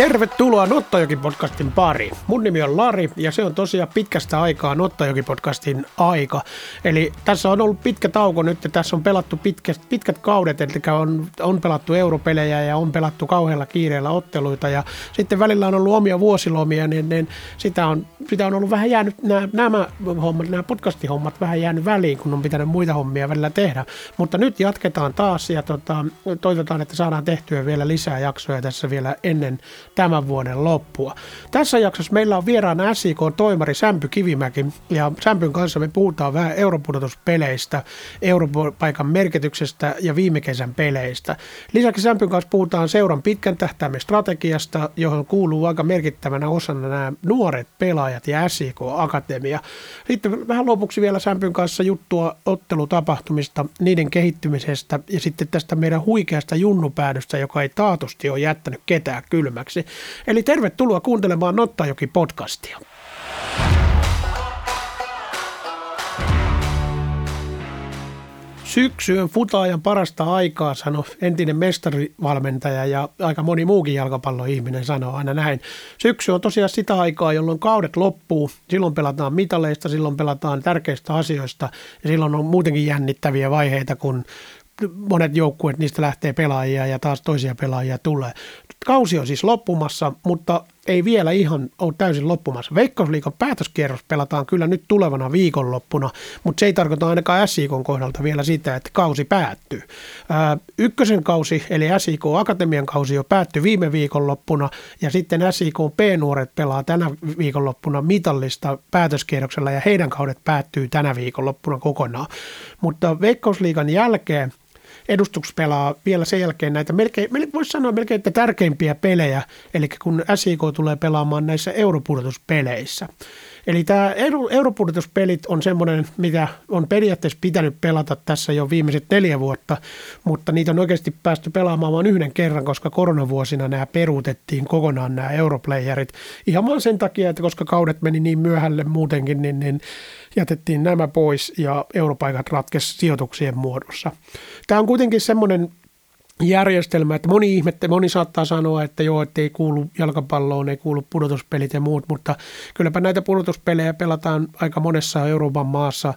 Tervetuloa Nottajoki-podcastin pariin. Mun nimi on Lari ja se on tosiaan pitkästä aikaa Nottajoki-podcastin aika. Eli tässä on ollut pitkä tauko nyt ja tässä on pelattu pitkät, pitkät kaudet, eli on, on pelattu europelejä ja on pelattu kauhealla kiireellä otteluita ja sitten välillä on ollut omia vuosilomia, niin, niin sitä, on, sitä on ollut vähän jäänyt, nämä, nämä hommat, nämä podcastihommat vähän jäänyt väliin, kun on pitänyt muita hommia välillä tehdä. Mutta nyt jatketaan taas ja tota, toivotaan, että saadaan tehtyä vielä lisää jaksoja tässä vielä ennen tämän vuoden loppua. Tässä jaksossa meillä on vieraana SIK-toimari Sämpy Kivimäki ja Sämpyn kanssa me puhutaan vähän europudotuspeleistä, europaikan merkityksestä ja viime kesän peleistä. Lisäksi Sämpyn kanssa puhutaan seuran pitkän tähtäimen strategiasta, johon kuuluu aika merkittävänä osana nämä nuoret pelaajat ja SIK-akatemia. Sitten vähän lopuksi vielä Sämpyn kanssa juttua ottelutapahtumista, niiden kehittymisestä ja sitten tästä meidän huikeasta junnupäädystä, joka ei taatusti ole jättänyt ketään kylmäksi. Eli tervetuloa kuuntelemaan Nottajoki-podcastia. Syksy on futaajan parasta aikaa, sanoi entinen mestarivalmentaja ja aika moni muukin jalkapalloihminen sanoo aina näin. Syksy on tosiaan sitä aikaa, jolloin kaudet loppuu. Silloin pelataan mitaleista, silloin pelataan tärkeistä asioista ja silloin on muutenkin jännittäviä vaiheita, kun monet joukkueet, niistä lähtee pelaajia ja taas toisia pelaajia tulee. Kausi on siis loppumassa, mutta ei vielä ihan ole täysin loppumassa. Veikkausliikan päätöskierros pelataan kyllä nyt tulevana viikonloppuna, mutta se ei tarkoita ainakaan SIK kohdalta vielä sitä, että kausi päättyy. Ää, ykkösen kausi, eli SIK Akatemian kausi jo päättyi viime viikonloppuna, ja sitten SIK P-nuoret pelaa tänä viikonloppuna mitallista päätöskierroksella, ja heidän kaudet päättyy tänä viikonloppuna kokonaan. Mutta Veikkausliikan jälkeen edustus pelaa vielä sen jälkeen näitä, melkein, voisi sanoa melkein, että tärkeimpiä pelejä, eli kun SIK tulee pelaamaan näissä europudotuspeleissä. Eli tämä europudotuspelit on semmoinen, mitä on periaatteessa pitänyt pelata tässä jo viimeiset neljä vuotta, mutta niitä on oikeasti päästy pelaamaan vain yhden kerran, koska koronavuosina nämä peruutettiin kokonaan nämä europlayerit. Ihan vaan sen takia, että koska kaudet meni niin myöhälle muutenkin, niin, niin jätettiin nämä pois ja europaikat ratkesi sijoituksien muodossa. Tämä on kuitenkin semmoinen järjestelmä, että moni ihmette, moni saattaa sanoa, että joo, että ei kuulu jalkapalloon, ei kuulu pudotuspelit ja muut, mutta kylläpä näitä pudotuspelejä pelataan aika monessa Euroopan maassa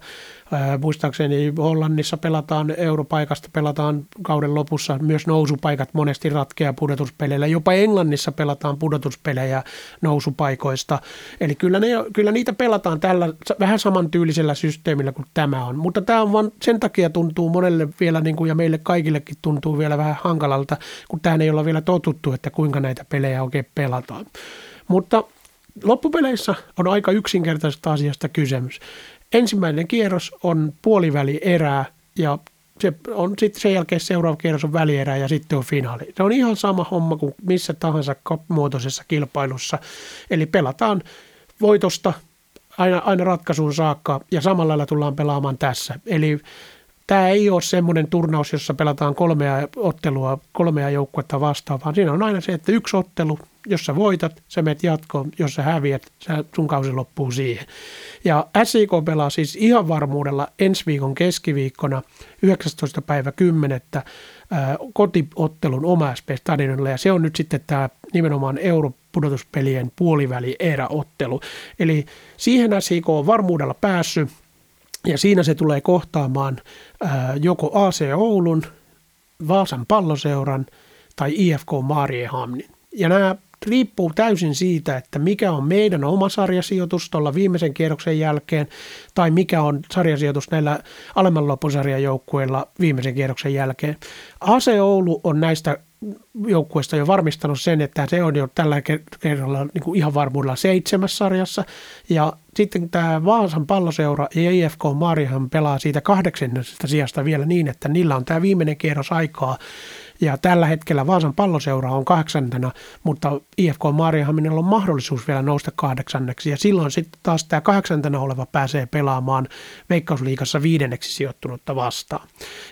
muistaakseni Hollannissa pelataan europaikasta, pelataan kauden lopussa myös nousupaikat monesti ratkeaa pudotuspeleillä. Jopa Englannissa pelataan pudotuspelejä nousupaikoista. Eli kyllä, ne, kyllä niitä pelataan tällä vähän samantyylisellä systeemillä kuin tämä on. Mutta tämä on vaan sen takia tuntuu monelle vielä niin kuin, ja meille kaikillekin tuntuu vielä vähän hankalalta, kun tähän ei olla vielä totuttu, että kuinka näitä pelejä oikein pelataan. Mutta loppupeleissä on aika yksinkertaisesta asiasta kysymys ensimmäinen kierros on puoliväli erää ja se on sitten sen jälkeen seuraava kierros on välierä ja sitten on finaali. Se on ihan sama homma kuin missä tahansa muotoisessa kilpailussa. Eli pelataan voitosta aina, aina ratkaisuun saakka ja samalla lailla tullaan pelaamaan tässä. Eli tämä ei ole semmoinen turnaus, jossa pelataan kolmea ottelua, kolmea joukkuetta vastaan, vaan siinä on aina se, että yksi ottelu, jos sä voitat, sä menet jatkoon, jos sä häviät, sä, sun kausi loppuu siihen. Ja SIK pelaa siis ihan varmuudella ensi viikon keskiviikkona 19. päivä 10. kotiottelun oma stadionilla ja se on nyt sitten tämä nimenomaan europudotuspelien puoliväli ottelu. Eli siihen SIK on varmuudella päässyt ja siinä se tulee kohtaamaan joko AC Oulun, Vaasan palloseuran tai IFK Mariehamnin. Ja nämä riippuu täysin siitä, että mikä on meidän oma sarjasijoitus tuolla viimeisen kierroksen jälkeen tai mikä on sarjasijoitus näillä alemman loppusarjan joukkueilla viimeisen kierroksen jälkeen. Ase Oulu on näistä joukkueesta jo varmistanut sen, että se on jo tällä kerralla niin kuin ihan varmuudella seitsemässä sarjassa. Ja sitten tämä Vaasan palloseura ja IFK Marihan pelaa siitä kahdeksannesta sijasta vielä niin, että niillä on tämä viimeinen kierros aikaa ja tällä hetkellä Vaasan palloseura on kahdeksantena, mutta IFK Maariahaminilla on mahdollisuus vielä nousta kahdeksanneksi. Ja silloin sitten taas tämä kahdeksantena oleva pääsee pelaamaan Veikkausliigassa viidenneksi sijoittunutta vastaan.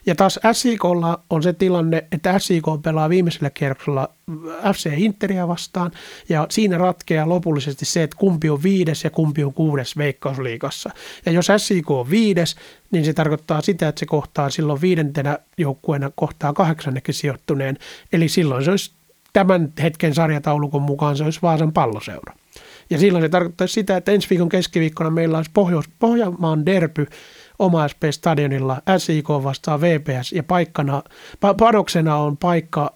Ja taas SIKlla on se tilanne, että SIK pelaa viimeisellä kierroksella FC Interia vastaan, ja siinä ratkeaa lopullisesti se, että kumpi on viides ja kumpi on kuudes Veikkausliigassa. Ja jos SIK on viides, niin se tarkoittaa sitä, että se kohtaa silloin viidentenä joukkueena kohtaa kahdeksannekin sijoittuneen, eli silloin se olisi tämän hetken sarjataulukon mukaan se olisi Vaasan palloseura. Ja silloin se tarkoittaisi sitä, että ensi viikon keskiviikkona meillä olisi Pohjois- Pohjanmaan derpy oma SP-stadionilla SIK vastaa VPS ja paikkana, panoksena on paikka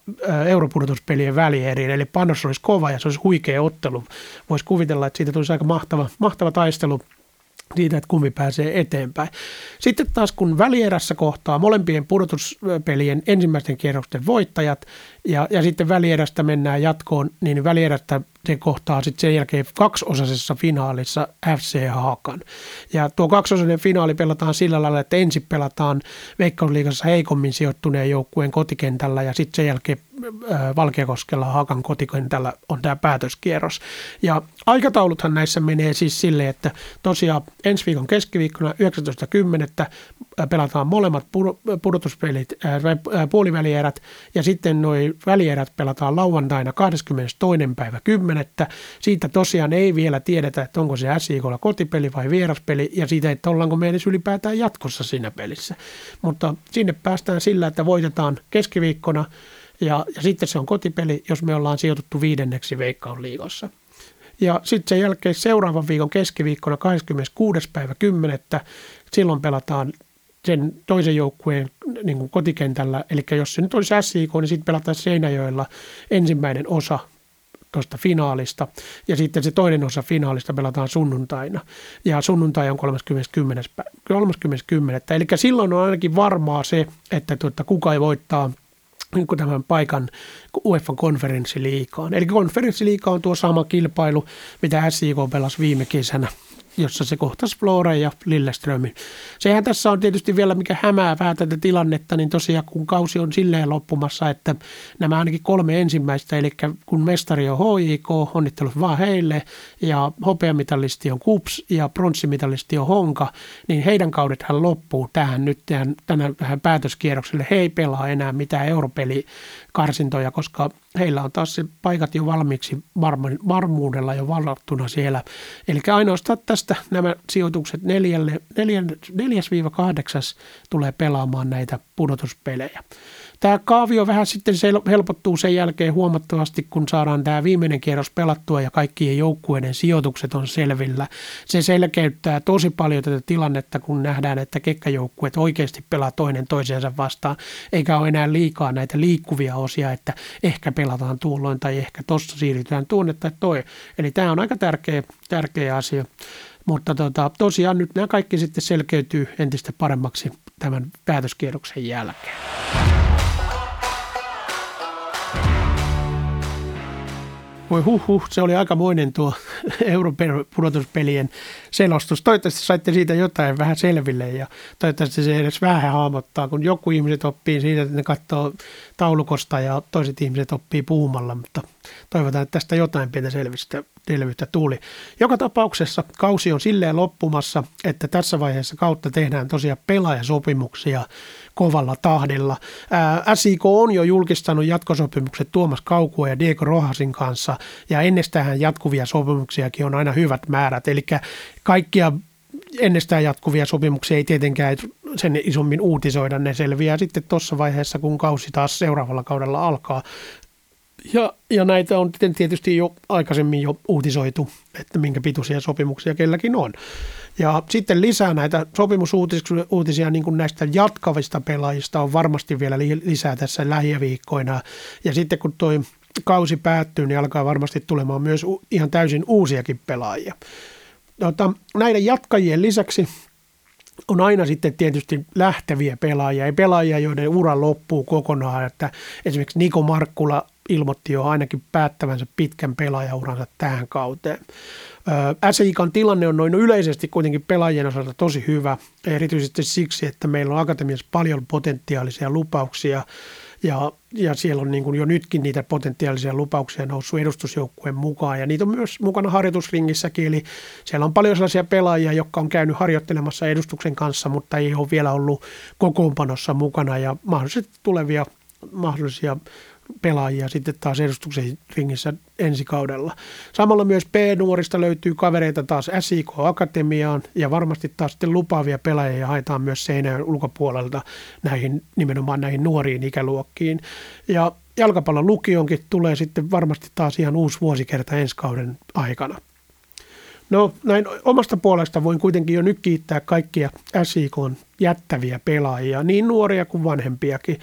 europudotuspelien välieriin, eli panos olisi kova ja se olisi huikea ottelu. Voisi kuvitella, että siitä tulisi aika mahtava, mahtava taistelu siitä, että kumpi pääsee eteenpäin. Sitten taas kun välierässä kohtaa molempien pudotuspelien ensimmäisten kierrosten voittajat ja, ja sitten välierästä mennään jatkoon, niin välierästä se kohtaa sitten sen jälkeen kaksiosaisessa finaalissa FC Haakan. Ja tuo kaksiosainen finaali pelataan sillä lailla, että ensin pelataan Veikkausliigassa heikommin sijoittuneen joukkueen kotikentällä ja sitten sen jälkeen Valkeakoskella Haakan kotikentällä on tämä päätöskierros. Ja aikatauluthan näissä menee siis silleen, että tosiaan ensi viikon keskiviikkona 19.10. pelataan molemmat pudotuspelit, puolivälierät ja sitten noin välierät pelataan lauantaina 22. päivä 10. Siitä tosiaan ei vielä tiedetä, että onko se SIKlla kotipeli vai vieraspeli ja siitä, että ollaanko me edes ylipäätään jatkossa siinä pelissä. Mutta sinne päästään sillä, että voitetaan keskiviikkona ja, ja sitten se on kotipeli, jos me ollaan sijoituttu viidenneksi liigossa. Ja sitten sen jälkeen seuraavan viikon keskiviikkona 26. päivä 10. Silloin pelataan sen toisen joukkueen niin kuin kotikentällä. Eli jos se nyt olisi SIK, niin sitten pelataan Seinäjoella ensimmäinen osa tuosta finaalista. Ja sitten se toinen osa finaalista pelataan sunnuntaina. Ja sunnuntai on 30.10. 30. Eli silloin on ainakin varmaa se, että tuota, kuka ei voittaa – niin tämän paikan UEFA konferenssiliikaan. Eli konferenssiliika on tuo sama kilpailu, mitä SIK pelasi viime kesänä jossa se kohtasi Flora ja Lilleströmin. Sehän tässä on tietysti vielä mikä hämää vähän tätä tilannetta, niin tosiaan kun kausi on silleen loppumassa, että nämä ainakin kolme ensimmäistä, eli kun mestari on HJK, onnittelut vaan heille, ja hopeamitalisti on KUPS ja pronssimitalisti on Honka, niin heidän kaudethan loppuu tähän nyt tähän, tänään vähän päätöskierrokselle. He ei pelaa enää mitään europelikarsintoja, koska heillä on taas se paikat jo valmiiksi varmuudella jo valattuna siellä. Eli ainoastaan tästä nämä sijoitukset neljälle, neljän, neljäs viiva kahdeksas tulee pelaamaan näitä pudotuspelejä. Tämä kaavio vähän sitten helpottuu sen jälkeen huomattavasti, kun saadaan tämä viimeinen kierros pelattua ja kaikkien joukkueiden sijoitukset on selvillä. Se selkeyttää tosi paljon tätä tilannetta, kun nähdään, että kekkajoukkueet oikeasti pelaa toinen toisiansa vastaan, eikä ole enää liikaa näitä liikkuvia osia, että ehkä pelataan tuolloin tai ehkä tuossa siirrytään tuonne tai toi. Eli tämä on aika tärkeä, tärkeä asia. Mutta tota, tosiaan nyt nämä kaikki sitten selkeytyy entistä paremmaksi tämän päätöskierroksen jälkeen. Voi huh, huh se oli aikamoinen tuo Euroopan pudotuspelien selostus. Toivottavasti saitte siitä jotain vähän selville ja toivottavasti se edes vähän hahmottaa, kun joku ihmiset oppii siitä, että ne katsoo taulukosta ja toiset ihmiset oppii puhumalla, mutta toivotaan, että tästä jotain pientä selvistä, selvyyttä tuli. Joka tapauksessa kausi on silleen loppumassa, että tässä vaiheessa kautta tehdään tosiaan pelaajasopimuksia kovalla tahdilla. SIK on jo julkistanut jatkosopimukset Tuomas Kaukua ja Diego Rohasin kanssa ja ennestään jatkuvia sopimuksiakin on aina hyvät määrät. Eli kaikkia ennestään jatkuvia sopimuksia ei tietenkään sen isommin uutisoida. Ne selviää sitten tuossa vaiheessa, kun kausi taas seuraavalla kaudella alkaa. Ja, ja näitä on tietysti jo aikaisemmin jo uutisoitu, että minkä pituisia sopimuksia kelläkin on. Ja sitten lisää näitä sopimusuutisia niin kuin näistä jatkavista pelaajista on varmasti vielä lisää tässä lähiviikkoina. Ja sitten kun tuo kausi päättyy, niin alkaa varmasti tulemaan myös ihan täysin uusiakin pelaajia. Tota, näiden jatkajien lisäksi on aina sitten tietysti lähteviä pelaajia, ei pelaajia, joiden ura loppuu kokonaan. Että esimerkiksi Niko Markkula ilmoitti jo ainakin päättävänsä pitkän pelaajauransa tähän kauteen. SIKan tilanne on noin yleisesti kuitenkin pelaajien osalta tosi hyvä, erityisesti siksi, että meillä on akatemiassa paljon potentiaalisia lupauksia ja, ja siellä on niin kuin jo nytkin niitä potentiaalisia lupauksia noussut edustusjoukkueen mukaan ja niitä on myös mukana harjoitusringissäkin, eli siellä on paljon sellaisia pelaajia, jotka on käynyt harjoittelemassa edustuksen kanssa, mutta ei ole vielä ollut kokoonpanossa mukana ja mahdollisesti tulevia mahdollisia pelaajia sitten taas edustuksen ringissä ensi kaudella. Samalla myös P-nuorista löytyy kavereita taas SIK Akatemiaan ja varmasti taas sitten lupaavia pelaajia haetaan myös seinän ulkopuolelta näihin, nimenomaan näihin nuoriin ikäluokkiin. Ja jalkapallon lukionkin tulee sitten varmasti taas ihan uusi vuosikerta ensi kauden aikana. No näin omasta puolesta voin kuitenkin jo nyt kiittää kaikkia SIK jättäviä pelaajia, niin nuoria kuin vanhempiakin.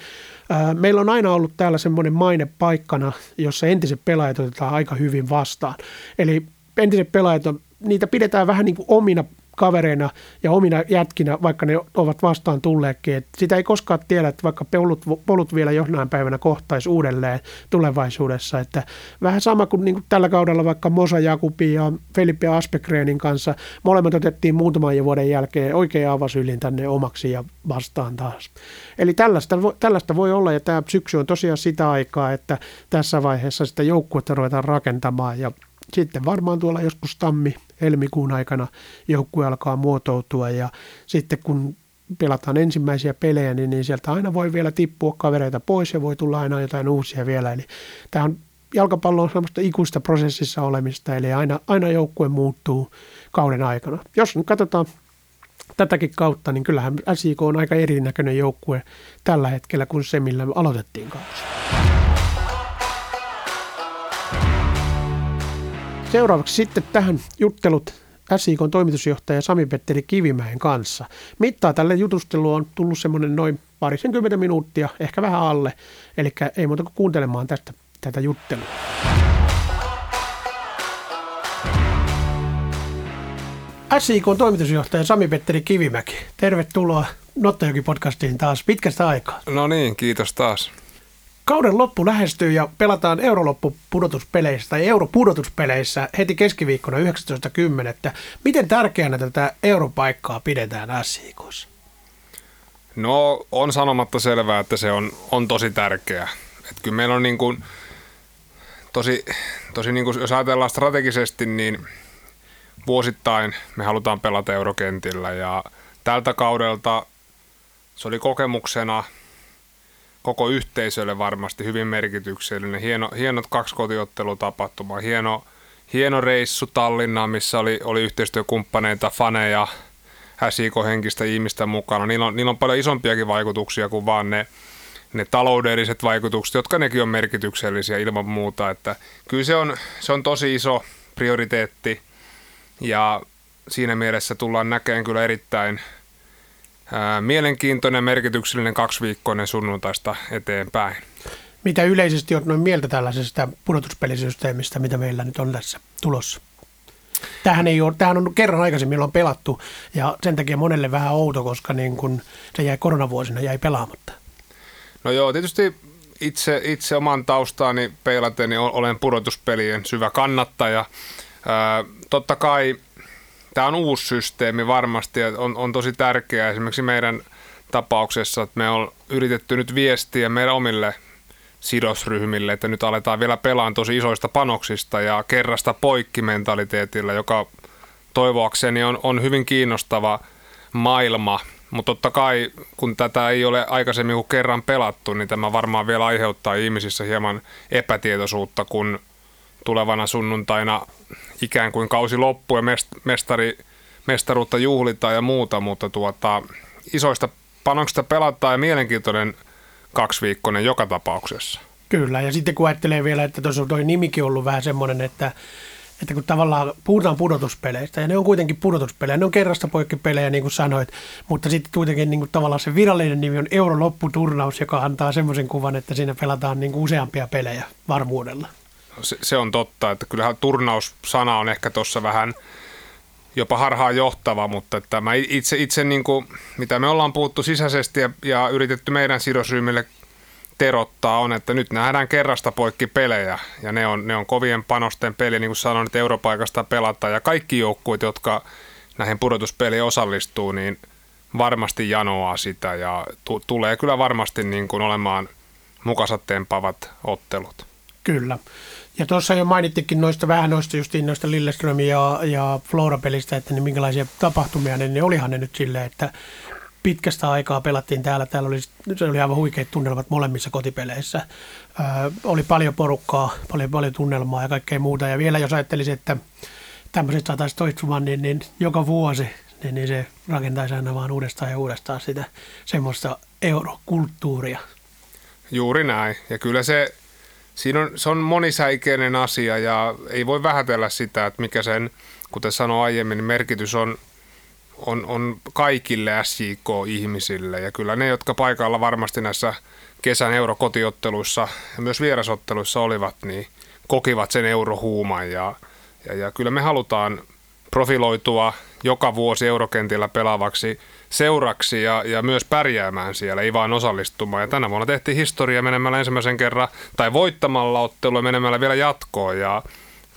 Meillä on aina ollut täällä semmoinen maine paikkana, jossa entiset pelaajat otetaan aika hyvin vastaan. Eli entiset pelaajat, niitä pidetään vähän niin kuin omina kavereina ja omina jätkinä, vaikka ne ovat vastaan tulleetkin. Et sitä ei koskaan tiedä, että vaikka polut, polut vielä jonain päivänä kohtaisi uudelleen tulevaisuudessa. Että vähän sama kuin, niin kuin tällä kaudella vaikka Mosa Jakubi ja Felipe Aspekreenin kanssa. Molemmat otettiin muutaman vuoden jälkeen oikein avasylin tänne omaksi ja vastaan taas. Eli tällaista, tällaista voi olla ja tämä syksy on tosiaan sitä aikaa, että tässä vaiheessa sitä joukkuetta ruvetaan rakentamaan ja sitten varmaan tuolla joskus tammi, helmikuun aikana joukkue alkaa muotoutua ja sitten kun pelataan ensimmäisiä pelejä, niin, niin sieltä aina voi vielä tippua kavereita pois ja voi tulla aina jotain uusia vielä. Eli tämä on jalkapallo on sellaista ikuista prosessissa olemista, eli aina, aina joukkue muuttuu kauden aikana. Jos nyt katsotaan tätäkin kautta, niin kyllähän SIK on aika erinäköinen joukkue tällä hetkellä kuin se, millä aloitettiin kausi. Seuraavaksi sitten tähän juttelut SIK toimitusjohtaja Sami-Petteri Kivimäen kanssa. Mittaa tälle jutustelu on tullut semmoinen noin parisenkymmentä minuuttia, ehkä vähän alle, eli ei muuta kuin kuuntelemaan tästä tätä juttelua. SIK on toimitusjohtaja Sami-Petteri Kivimäki. Tervetuloa Nottajoki-podcastiin taas pitkästä aikaa. No niin, kiitos taas. Kauden loppu lähestyy ja pelataan Euroloppu-pudotuspeleissä tai Europudotuspeleissä heti keskiviikkona 19.10. Miten tärkeänä tätä europaikkaa pidetään SIKossa? No on sanomatta selvää, että se on, on tosi tärkeää. Et kyllä meillä on niin kuin, tosi, tosi niin kuin, jos ajatellaan strategisesti, niin vuosittain me halutaan pelata eurokentillä ja tältä kaudelta se oli kokemuksena – koko yhteisölle varmasti hyvin merkityksellinen. Hieno, hienot kaksi kotiottelutapahtumaa, hieno, hieno reissu Tallinnaan, missä oli, oli yhteistyökumppaneita, faneja, häsikohenkistä ihmistä mukana. Niillä on, niillä on paljon isompiakin vaikutuksia kuin vaan ne, ne taloudelliset vaikutukset, jotka nekin on merkityksellisiä ilman muuta. Että kyllä se on, se on tosi iso prioriteetti ja siinä mielessä tullaan näkemään kyllä erittäin – mielenkiintoinen, merkityksellinen kaksiviikkoinen sunnuntaista eteenpäin. Mitä yleisesti on noin mieltä tällaisesta pudotuspelisysteemistä, mitä meillä nyt on tässä tulossa? Tähän, ei ole, tähän on kerran aikaisemmin on pelattu ja sen takia monelle vähän outo, koska niin kun se jäi koronavuosina jäi pelaamatta. No joo, tietysti itse, itse oman taustaani peilaten niin olen pudotuspelien syvä kannattaja. Ää, totta kai tämä on uusi systeemi varmasti ja on, on tosi tärkeää esimerkiksi meidän tapauksessa, että me on yritetty nyt viestiä meidän omille sidosryhmille, että nyt aletaan vielä pelaan tosi isoista panoksista ja kerrasta poikki mentaliteetillä, joka toivoakseni on, on hyvin kiinnostava maailma. Mutta totta kai, kun tätä ei ole aikaisemmin kuin kerran pelattu, niin tämä varmaan vielä aiheuttaa ihmisissä hieman epätietoisuutta, kun tulevana sunnuntaina ikään kuin kausi loppuu ja mestari, mestaruutta juhlitaan ja muuta, mutta tuota, isoista panoksista pelataan ja mielenkiintoinen kaksiviikkoinen joka tapauksessa. Kyllä, ja sitten kun ajattelee vielä, että tuossa on toi nimikin ollut vähän semmoinen, että, että kun tavallaan puhutaan pudotuspeleistä, ja ne on kuitenkin pudotuspelejä, ne on kerrasta poikkipelejä, niin kuin sanoit, mutta sitten kuitenkin niin kuin tavallaan se virallinen nimi on Eurolopputurnaus, joka antaa semmoisen kuvan, että siinä pelataan niin kuin useampia pelejä varmuudella se, se on totta, että kyllähän turnaussana on ehkä tuossa vähän jopa harhaan johtava, mutta että mä itse, itse niin kuin, mitä me ollaan puhuttu sisäisesti ja, ja yritetty meidän sidosryhmille terottaa on, että nyt nähdään kerrasta poikki pelejä ja ne on, ne on kovien panosten peli, niin kuin sanoin, että europaikasta pelataan ja kaikki joukkueet, jotka näihin pudotuspeliin osallistuu, niin varmasti janoaa sitä ja t- tulee kyllä varmasti niin kuin olemaan mukasat tempavat ottelut. Kyllä. Ja tuossa jo mainittikin noista vähän noista justiin noista Lilleström ja, ja Flora-pelistä, että niin minkälaisia tapahtumia ne, niin olihan ne nyt silleen, että pitkästä aikaa pelattiin täällä. Täällä oli, se oli aivan huikeat tunnelmat molemmissa kotipeleissä. Ö, oli paljon porukkaa, paljon, paljon tunnelmaa ja kaikkea muuta. Ja vielä jos ajattelisi, että tämmöiset saataisiin toistumaan, niin, niin joka vuosi niin, niin se rakentaisi aina vaan uudestaan ja uudestaan sitä semmoista eurokulttuuria. Juuri näin. Ja kyllä se siinä on, se on monisäikeinen asia ja ei voi vähätellä sitä, että mikä sen, kuten sanoin aiemmin, niin merkitys on, on, on kaikille SJK-ihmisille. Ja kyllä ne, jotka paikalla varmasti näissä kesän eurokotiotteluissa ja myös vierasotteluissa olivat, niin kokivat sen eurohuuman. Ja, ja, ja kyllä me halutaan profiloitua joka vuosi eurokentillä pelaavaksi seuraksi ja, ja myös pärjäämään siellä, ei vaan osallistumaan. Ja tänä vuonna tehtiin historia menemällä ensimmäisen kerran, tai voittamalla ottelua menemällä vielä jatkoon, ja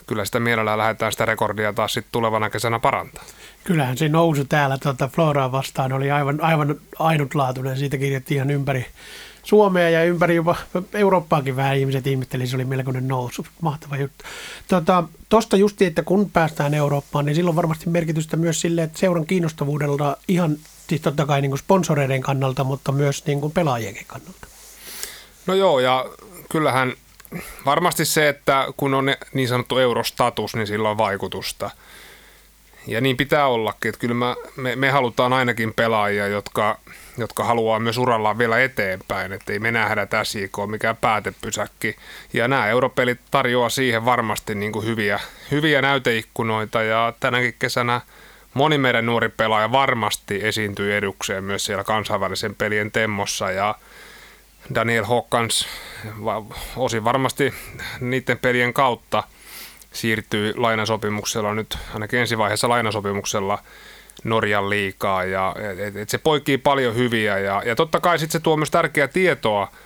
kyllä sitä mielellään lähdetään sitä rekordia taas sitten tulevana kesänä parantaa. Kyllähän se nousu täällä tuota Floraa vastaan oli aivan, aivan ainutlaatuinen. Siitä kirjattiin ihan ympäri Suomea ja ympäri Eurooppaakin vähän ihmiset ihmetteli, se oli melkoinen nousu. Mahtava juttu. Tuosta tota, justi, että kun päästään Eurooppaan, niin silloin varmasti merkitystä myös sille, että seuran kiinnostavuudella ihan siis totta kai niin kuin sponsoreiden kannalta, mutta myös niin kuin pelaajienkin kannalta. No joo, ja kyllähän varmasti se, että kun on niin sanottu eurostatus, niin sillä on vaikutusta. Ja niin pitää ollakin, että kyllä mä, me, me halutaan ainakin pelaajia, jotka, jotka haluaa myös urallaan vielä eteenpäin, että ei me nähdä tässä IK mikään päätepysäkki. Ja nämä europelit tarjoaa siihen varmasti niin kuin hyviä, hyviä näyteikkunoita ja tänäkin kesänä – moni meidän nuori pelaaja varmasti esiintyy edukseen myös siellä kansainvälisen pelien temmossa ja Daniel Hawkins osin varmasti niiden pelien kautta siirtyy lainasopimuksella nyt ainakin ensivaiheessa lainasopimuksella Norjan liikaa ja et, et se poikii paljon hyviä ja, ja totta kai sitten se tuo myös tärkeää tietoa –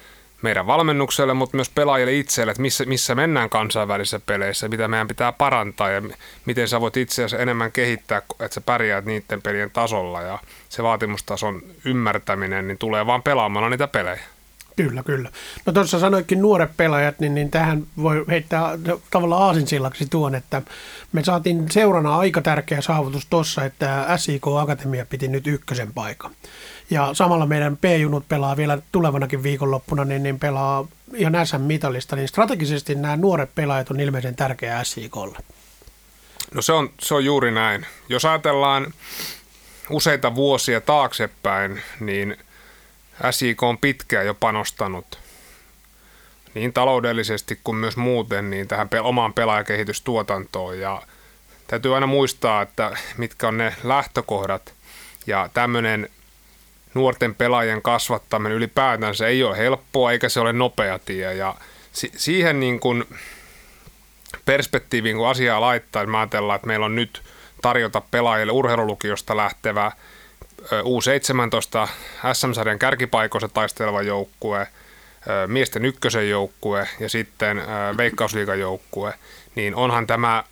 meidän valmennukselle, mutta myös pelaajille itselle, että missä, missä mennään kansainvälisissä peleissä, mitä meidän pitää parantaa ja miten sä voit itse asiassa enemmän kehittää, että sä pärjäät niiden pelien tasolla ja se vaatimustason ymmärtäminen niin tulee vaan pelaamalla niitä pelejä. Kyllä, kyllä. No tuossa sanoitkin nuoret pelaajat, niin, niin tähän voi heittää tavallaan aasinsillaksi tuon, että me saatiin seurana aika tärkeä saavutus tuossa, että SIK Akatemia piti nyt ykkösen paikan. Ja samalla meidän P-junut pelaa vielä tulevanakin viikonloppuna, niin, niin pelaa ihan SM-mitallista, niin strategisesti nämä nuoret pelaajat on ilmeisen tärkeä SIKlle. No se on, se on juuri näin. Jos ajatellaan useita vuosia taaksepäin, niin SIK on pitkään jo panostanut niin taloudellisesti kuin myös muuten niin tähän omaan pelaajakehitystuotantoon. Ja täytyy aina muistaa, että mitkä on ne lähtökohdat. Ja tämmöinen nuorten pelaajien kasvattaminen ylipäätään se ei ole helppoa eikä se ole nopea tie. Ja si- siihen niin kuin perspektiiviin, kun asiaa laittaa, niin mä ajatellaan, että meillä on nyt tarjota pelaajille urheilulukiosta lähtevä U17 SM-sarjan kärkipaikoissa taisteleva joukkue, miesten ykkösen joukkue ja sitten veikkausliigan joukkue, niin onhan tämä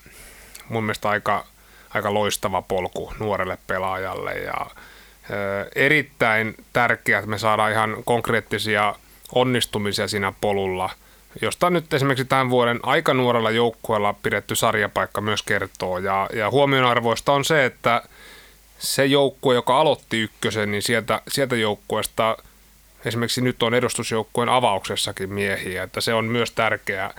mun mielestä aika, aika loistava polku nuorelle pelaajalle ja erittäin tärkeää, että me saadaan ihan konkreettisia onnistumisia siinä polulla, josta nyt esimerkiksi tämän vuoden aika nuorella joukkueella pidetty sarjapaikka myös kertoo. Ja, ja huomionarvoista on se, että se joukkue, joka aloitti ykkösen, niin sieltä, sieltä joukkueesta esimerkiksi nyt on edustusjoukkueen avauksessakin miehiä, että se on myös tärkeä,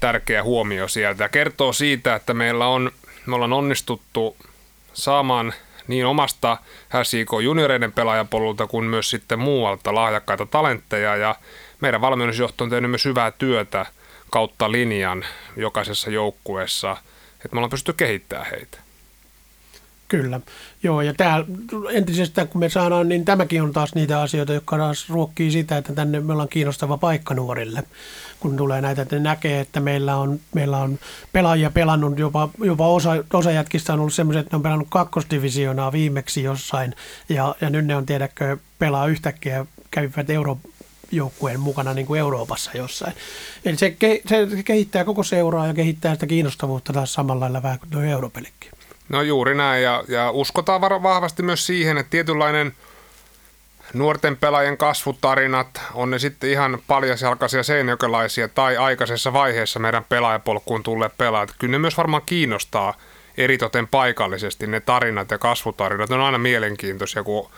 tärkeä huomio sieltä. Ja kertoo siitä, että meillä on, me ollaan onnistuttu saamaan niin omasta SIK junioreiden pelaajapolulta kuin myös sitten muualta lahjakkaita talentteja ja meidän valmennusjohto on tehnyt myös hyvää työtä kautta linjan jokaisessa joukkueessa, että me ollaan pystytty kehittämään heitä. Kyllä, joo ja täällä entisestään kun me saadaan, niin tämäkin on taas niitä asioita, jotka taas ruokkii sitä, että tänne me ollaan kiinnostava paikka nuorille. Kun tulee näitä, että ne näkee, että meillä on, meillä on pelaajia pelannut, jopa, jopa osa, osa jätkistä on ollut semmoiset, että ne on pelannut kakkosdivisioonaa viimeksi jossain ja, ja nyt ne on tiedäkö pelaa yhtäkkiä käyvät euro, joukkueen mukana niin kuin Euroopassa jossain. Eli se, se kehittää koko seuraa ja kehittää sitä kiinnostavuutta taas samalla lailla vähän kuin tuo europelikin. No juuri näin ja, ja uskotaan vahvasti myös siihen, että tietynlainen nuorten pelaajien kasvutarinat, on ne sitten ihan paljasjalkaisia seinäjokelaisia tai aikaisessa vaiheessa meidän pelaajapolkuun tulleet pelaajat. Kyllä ne myös varmaan kiinnostaa eritoten paikallisesti ne tarinat ja kasvutarinat. Ne on aina mielenkiintoisia, kun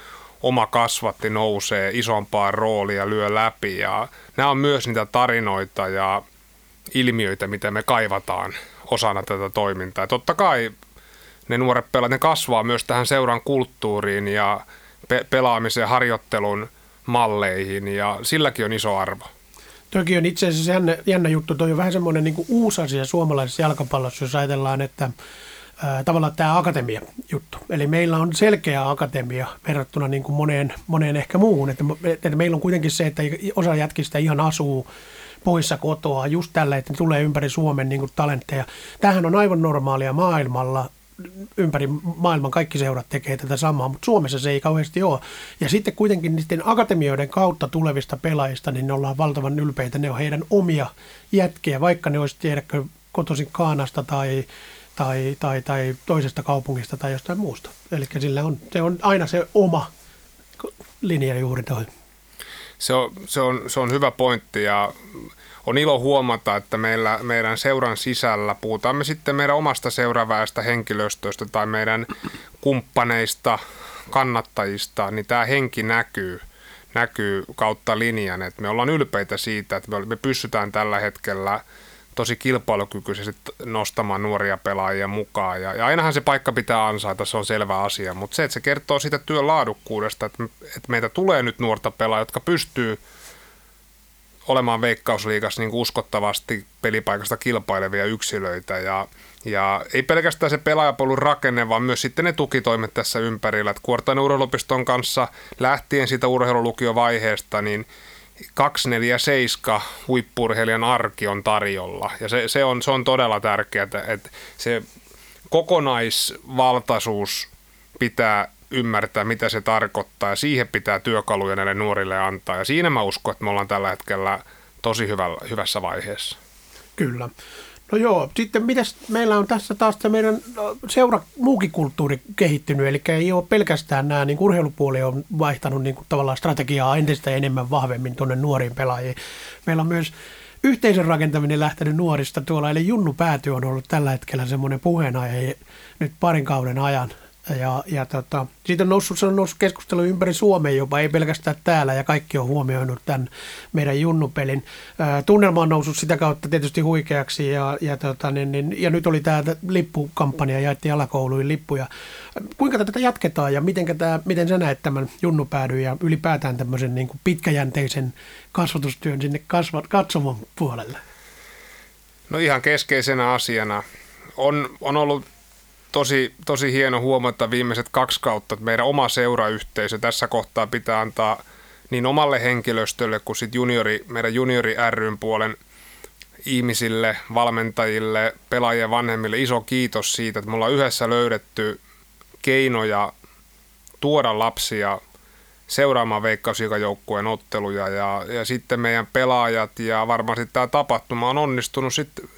oma kasvatti nousee isompaan rooliin ja lyö läpi. Ja nämä on myös niitä tarinoita ja ilmiöitä, mitä me kaivataan osana tätä toimintaa. Totta kai ne nuoret pelaajat, ne kasvaa myös tähän seuran kulttuuriin ja pe- pelaamisen harjoittelun malleihin ja silläkin on iso arvo. Toki on itse asiassa jännä, jännä juttu. Toi on vähän semmoinen niin uusi asia suomalaisessa jalkapallossa, jos ajatellaan, että tavallaan tämä akatemia-juttu. Eli meillä on selkeä akatemia verrattuna niin kuin moneen, moneen ehkä muuhun. Että, että meillä on kuitenkin se, että osa jätkistä ihan asuu poissa kotoa just tällä, että tulee ympäri Suomen niin kuin talentteja. Tämähän on aivan normaalia maailmalla ympäri maailman kaikki seurat tekee tätä samaa, mutta Suomessa se ei kauheasti ole. Ja sitten kuitenkin niiden akatemioiden kautta tulevista pelaajista, niin ne ollaan valtavan ylpeitä. Ne on heidän omia jätkiä, vaikka ne olisi tiedäkö kotoisin Kaanasta tai, tai, tai, tai toisesta kaupungista tai jostain muusta. Eli sillä on, se on aina se oma linja juuri toi. Se on, se, on, se on hyvä pointti ja on ilo huomata, että meillä, meidän seuran sisällä, puhutaan me sitten meidän omasta seuraväestä henkilöstöstä tai meidän kumppaneista, kannattajista, niin tämä henki näkyy, näkyy kautta linjan. Et me ollaan ylpeitä siitä, että me, pystytään tällä hetkellä tosi kilpailukykyisesti nostamaan nuoria pelaajia mukaan. Ja, ja ainahan se paikka pitää ansaita, se on selvä asia. Mutta se, että se kertoo siitä työn laadukkuudesta, että, että meitä tulee nyt nuorta pelaajia, jotka pystyy – olemaan veikkausliigassa niin uskottavasti pelipaikasta kilpailevia yksilöitä ja, ja ei pelkästään se pelaajapolun rakenne, vaan myös sitten ne tukitoimet tässä ympärillä. Kuortan urheilupiston kanssa lähtien siitä urheilulukiovaiheesta, niin 247 huippurheilijan arki on tarjolla. Ja se, se, on, se on todella tärkeää, että se kokonaisvaltaisuus pitää ymmärtää, mitä se tarkoittaa ja siihen pitää työkaluja näille nuorille antaa. Ja siinä mä uskon, että me ollaan tällä hetkellä tosi hyvällä, hyvässä vaiheessa. Kyllä. No joo, sitten mitäs meillä on tässä taas se meidän seura muukin kulttuuri kehittynyt, eli ei ole pelkästään nämä, niin urheilupuoli on vaihtanut niin kuin tavallaan strategiaa entistä enemmän vahvemmin tuonne nuoriin pelaajiin. Meillä on myös yhteisön rakentaminen lähtenyt nuorista tuolla, eli Junnu Pääty on ollut tällä hetkellä semmoinen puheenaihe nyt parin kauden ajan ja, ja tota, siitä on noussut, se on noussut keskustelu ympäri Suomea jopa, ei pelkästään täällä, ja kaikki on huomioinut tämän meidän junnupelin. Ää, tunnelma on noussut sitä kautta tietysti huikeaksi, ja, ja, tota, niin, niin, ja nyt oli tämä lippukampanja, jaettiin alakouluihin lippuja. Kuinka tätä jatketaan, ja miten, tämä, miten sä näet tämän junnupäädyn, ja ylipäätään tämmöisen niin kuin pitkäjänteisen kasvatustyön sinne kasvat, katsomon puolelle? No ihan keskeisenä asiana on, on ollut tosi, tosi hieno huomata viimeiset kaksi kautta, että meidän oma seurayhteisö tässä kohtaa pitää antaa niin omalle henkilöstölle kuin sitten juniori, meidän juniori ryn puolen ihmisille, valmentajille, pelaajien vanhemmille iso kiitos siitä, että me ollaan yhdessä löydetty keinoja tuoda lapsia seuraamaan veikkausikajoukkueen otteluja. Ja, ja sitten meidän pelaajat ja varmasti tämä tapahtuma on onnistunut sitten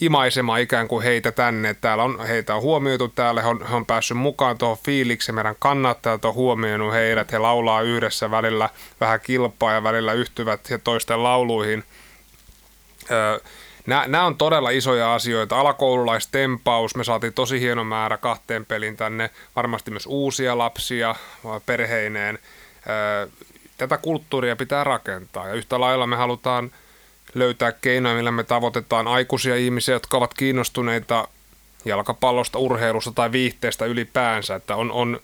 imaisemaan ikään kuin heitä tänne. Täällä on, heitä on huomioitu täällä, he on, he on päässyt mukaan tuohon fiiliksi, meidän kannattajat on huomioinut heidät, he laulaa yhdessä välillä vähän kilpaa ja välillä yhtyvät ja toisten lauluihin. Nämä on todella isoja asioita. Alakoululaistempaus, me saatiin tosi hieno määrä kahteen pelin tänne, varmasti myös uusia lapsia perheineen. Tätä kulttuuria pitää rakentaa ja yhtä lailla me halutaan – löytää keinoja, millä me tavoitetaan aikuisia ihmisiä, jotka ovat kiinnostuneita jalkapallosta, urheilusta tai viihteestä ylipäänsä. Että on, on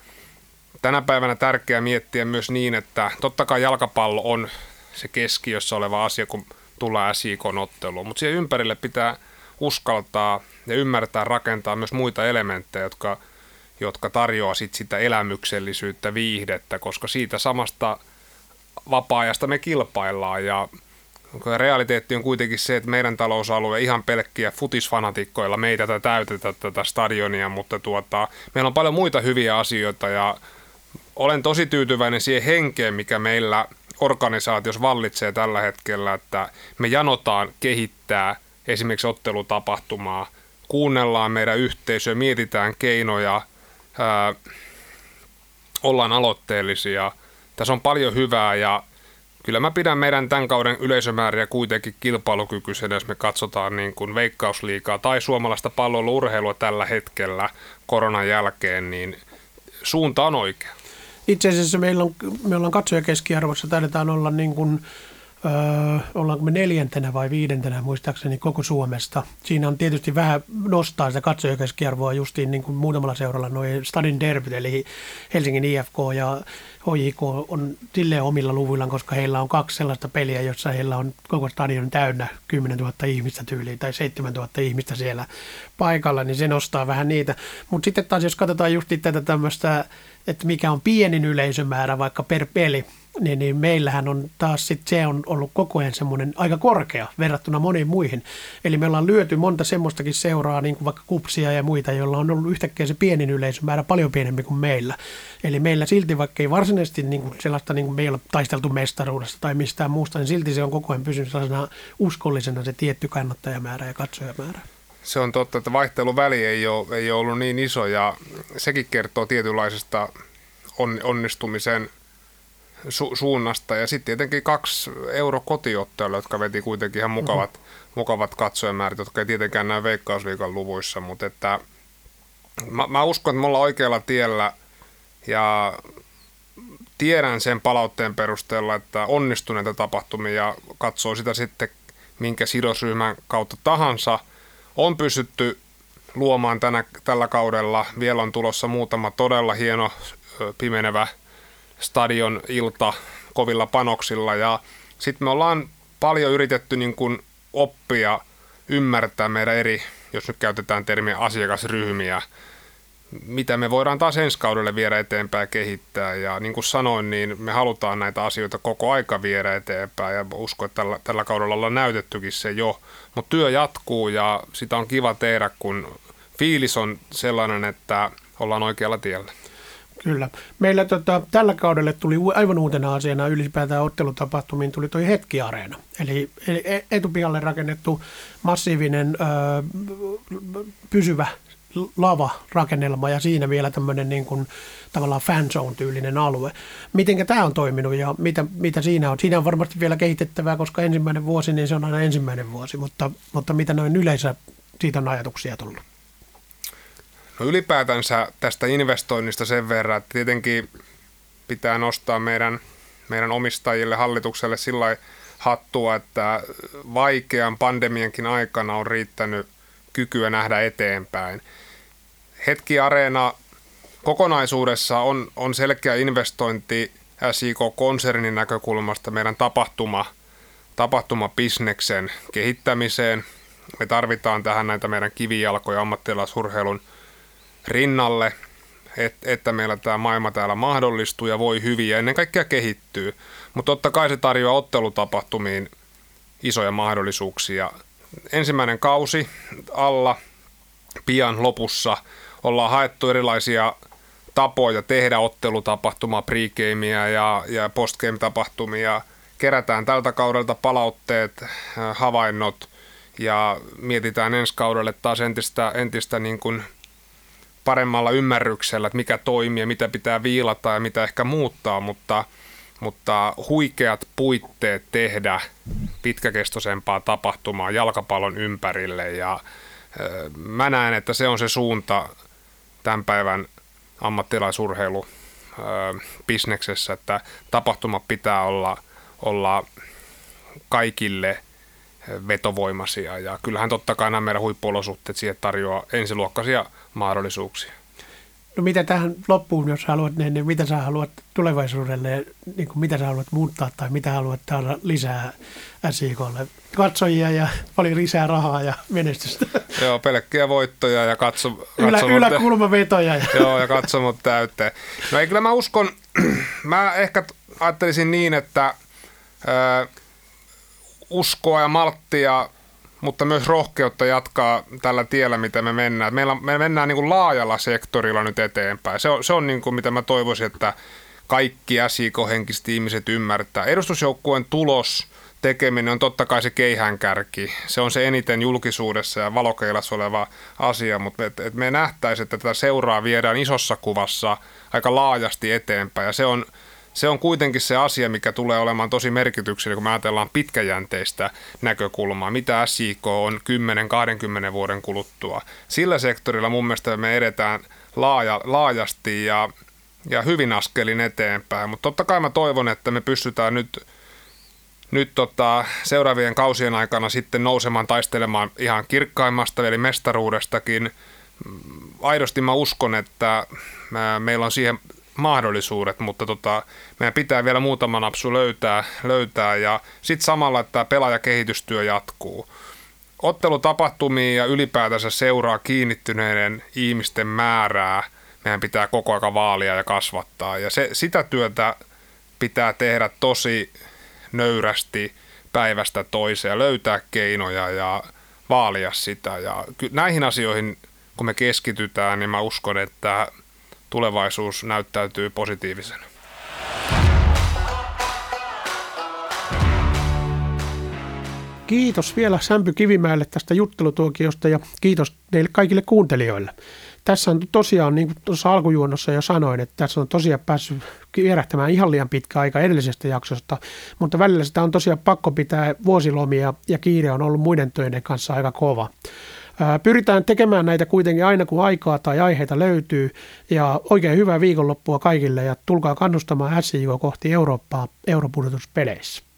tänä päivänä tärkeää miettiä myös niin, että totta kai jalkapallo on se keskiössä oleva asia, kun tullaan SIK-otteluun, mutta siihen ympärille pitää uskaltaa ja ymmärtää rakentaa myös muita elementtejä, jotka, jotka tarjoaa sit sitä elämyksellisyyttä, viihdettä, koska siitä samasta vapaa-ajasta me kilpaillaan ja realiteetti on kuitenkin se, että meidän talousalue ihan pelkkiä futisfanatikkoilla meitä tätä täytetä tätä stadionia, mutta tuota, meillä on paljon muita hyviä asioita ja olen tosi tyytyväinen siihen henkeen, mikä meillä organisaatiossa vallitsee tällä hetkellä, että me janotaan kehittää esimerkiksi ottelutapahtumaa, kuunnellaan meidän yhteisöä, mietitään keinoja, ää, ollaan aloitteellisia. Tässä on paljon hyvää ja kyllä mä pidän meidän tämän kauden yleisömääriä kuitenkin kilpailukykyisenä, jos me katsotaan niin kuin veikkausliikaa tai suomalaista palloiluurheilua tällä hetkellä koronan jälkeen, niin suunta on oikea. Itse asiassa meillä on, me ollaan katsojakeskiarvossa, taidetaan olla niin kuin öö, ollaanko me neljäntenä vai viidentenä muistaakseni koko Suomesta. Siinä on tietysti vähän nostaa sitä katsojakeskiarvoa justiin niin kuin muutamalla seuralla noin Stadin derbyt, eli Helsingin IFK ja HJK on silleen omilla luvuillaan, koska heillä on kaksi sellaista peliä, jossa heillä on koko stadion täynnä 10 000 ihmistä tyyliin tai 7 000 ihmistä siellä paikalla, niin se nostaa vähän niitä. Mutta sitten taas jos katsotaan just tätä tämmöistä, että mikä on pienin yleisömäärä vaikka per peli, niin, niin meillähän on taas sit se on ollut koko ajan semmoinen aika korkea verrattuna moniin muihin. Eli me ollaan lyöty monta semmoistakin seuraa, niin kuin vaikka kupsia ja muita, joilla on ollut yhtäkkiä se pienin yleisömäärä paljon pienempi kuin meillä. Eli meillä silti, vaikka ei varsinaisesti niin kuin sellaista, niin kuin me ei ole taisteltu mestaruudesta tai mistään muusta, niin silti se on koko ajan pysynyt sellaisena uskollisena se tietty kannattajamäärä ja katsojamäärä. Se on totta, että vaihteluväli ei ole, ei ole ollut niin iso ja sekin kertoo tietynlaisesta onnistumisen su- suunnasta. Ja sitten tietenkin kaksi euro kotiottelua, jotka veti kuitenkin ihan mukavat, mm-hmm. mukavat katsojamäärät, jotka ei tietenkään näy Veikkausliikan luvuissa. Mutta että mä, mä uskon, että me ollaan oikealla tiellä ja tiedän sen palautteen perusteella, että onnistuneita tapahtumia katsoo sitä sitten minkä sidosryhmän kautta tahansa, on pystytty luomaan tänä, tällä kaudella. Vielä on tulossa muutama todella hieno pimenevä stadion ilta kovilla panoksilla ja sitten me ollaan paljon yritetty niin kuin oppia ymmärtää meidän eri, jos nyt käytetään termiä asiakasryhmiä, mitä me voidaan taas ensi kaudelle viedä eteenpäin ja kehittää. Ja niin kuin sanoin, niin me halutaan näitä asioita koko aika viedä eteenpäin ja uskon, että tällä, tällä kaudella ollaan näytettykin se jo. Mutta työ jatkuu ja sitä on kiva tehdä, kun fiilis on sellainen, että ollaan oikealla tiellä. Kyllä. Meillä tota, tällä kaudella tuli aivan uutena asiana ylipäätään ottelutapahtumiin tuli toi hetkiareena. Eli, eli e, etupihalle rakennettu massiivinen ö, pysyvä lava-rakennelma ja siinä vielä tämmöinen niin kuin, tavallaan fanzone-tyylinen alue. Miten tämä on toiminut ja mitä, mitä siinä on? Siinä on varmasti vielä kehitettävää, koska ensimmäinen vuosi, niin se on aina ensimmäinen vuosi, mutta, mutta mitä noin yleensä siitä on ajatuksia tullut? No ylipäätänsä tästä investoinnista sen verran, että tietenkin pitää nostaa meidän, meidän omistajille, hallitukselle sillä hattua, että vaikean pandemiankin aikana on riittänyt kykyä nähdä eteenpäin. Hetki Areena kokonaisuudessa on, on selkeä investointi SIK-konsernin näkökulmasta meidän tapahtuma, tapahtumabisneksen kehittämiseen. Me tarvitaan tähän näitä meidän kivijalkoja ammattilaisurheilun rinnalle, että meillä tämä maailma täällä mahdollistuu ja voi hyvin ja ennen kaikkea kehittyy. Mutta totta kai se tarjoaa ottelutapahtumiin isoja mahdollisuuksia. Ensimmäinen kausi alla pian lopussa ollaan haettu erilaisia tapoja tehdä ottelutapahtuma, pregameia ja, ja postgame-tapahtumia. Kerätään tältä kaudelta palautteet, äh, havainnot ja mietitään ensi kaudelle taas entistä, entistä niin kuin – paremmalla ymmärryksellä, että mikä toimii ja mitä pitää viilata ja mitä ehkä muuttaa, mutta, mutta huikeat puitteet tehdä pitkäkestoisempaa tapahtumaa jalkapallon ympärille. Ja mä näen, että se on se suunta tämän päivän ammattilaisurheilu bisneksessä, että tapahtuma pitää olla, olla kaikille vetovoimaisia. Ja kyllähän totta kai nämä meidän huippuolosuhteet siihen tarjoaa ensiluokkaisia mahdollisuuksia. No mitä tähän loppuun, jos haluat, niin, niin mitä sä haluat tulevaisuudelle, niin kuin mitä sä haluat muuttaa tai mitä haluat saada lisää SIKlle? Katsojia ja paljon lisää rahaa ja menestystä. Joo, pelkkiä voittoja ja katso, Ylä, yläkulmavetoja. Ja. Joo, ja katsomot täyteen. No ei kyllä mä uskon, mä ehkä ajattelisin niin, että ö, uskoa ja malttia mutta myös rohkeutta jatkaa tällä tiellä, mitä me mennään. Meillä, me mennään niin kuin laajalla sektorilla nyt eteenpäin. Se on, se on niin kuin, mitä mä toivoisin, että kaikki SIK-henkiset ihmiset ymmärtää. Edustusjoukkueen tulos tekeminen on totta kai se keihäänkärki. Se on se eniten julkisuudessa ja valokeilassa oleva asia, mutta et, et me nähtäisiin, että tätä seuraa viedään isossa kuvassa aika laajasti eteenpäin. Ja se on, se on kuitenkin se asia, mikä tulee olemaan tosi merkityksellinen, kun me ajatellaan pitkäjänteistä näkökulmaa, mitä SIK on 10-20 vuoden kuluttua. Sillä sektorilla mun mielestä me edetään laaja, laajasti ja, ja hyvin askelin eteenpäin, mutta totta kai mä toivon, että me pystytään nyt nyt tota, seuraavien kausien aikana sitten nousemaan taistelemaan ihan kirkkaimmasta, eli mestaruudestakin. Aidosti mä uskon, että meillä on siihen mahdollisuudet, mutta tota, meidän pitää vielä muutama napsu löytää, löytää ja sitten samalla, että pelaajakehitystyö jatkuu. Ottelutapahtumia ja ylipäätänsä seuraa kiinnittyneiden ihmisten määrää meidän pitää koko ajan vaalia ja kasvattaa. Ja se, sitä työtä pitää tehdä tosi nöyrästi päivästä toiseen, löytää keinoja ja vaalia sitä. Ja näihin asioihin, kun me keskitytään, niin mä uskon, että tulevaisuus näyttäytyy positiivisena. Kiitos vielä Sämpy Kivimäelle tästä juttelutuokiosta ja kiitos teille kaikille kuuntelijoille. Tässä on tosiaan, niin kuin tuossa alkujuonnossa jo sanoin, että tässä on tosiaan päässyt vierähtämään ihan liian pitkä aika edellisestä jaksosta, mutta välillä sitä on tosiaan pakko pitää vuosilomia ja kiire on ollut muiden töiden kanssa aika kova. Pyritään tekemään näitä kuitenkin aina kun aikaa tai aiheita löytyy ja oikein hyvää viikonloppua kaikille ja tulkaa kannustamaan SIK kohti Eurooppaa europudotuspeleissä.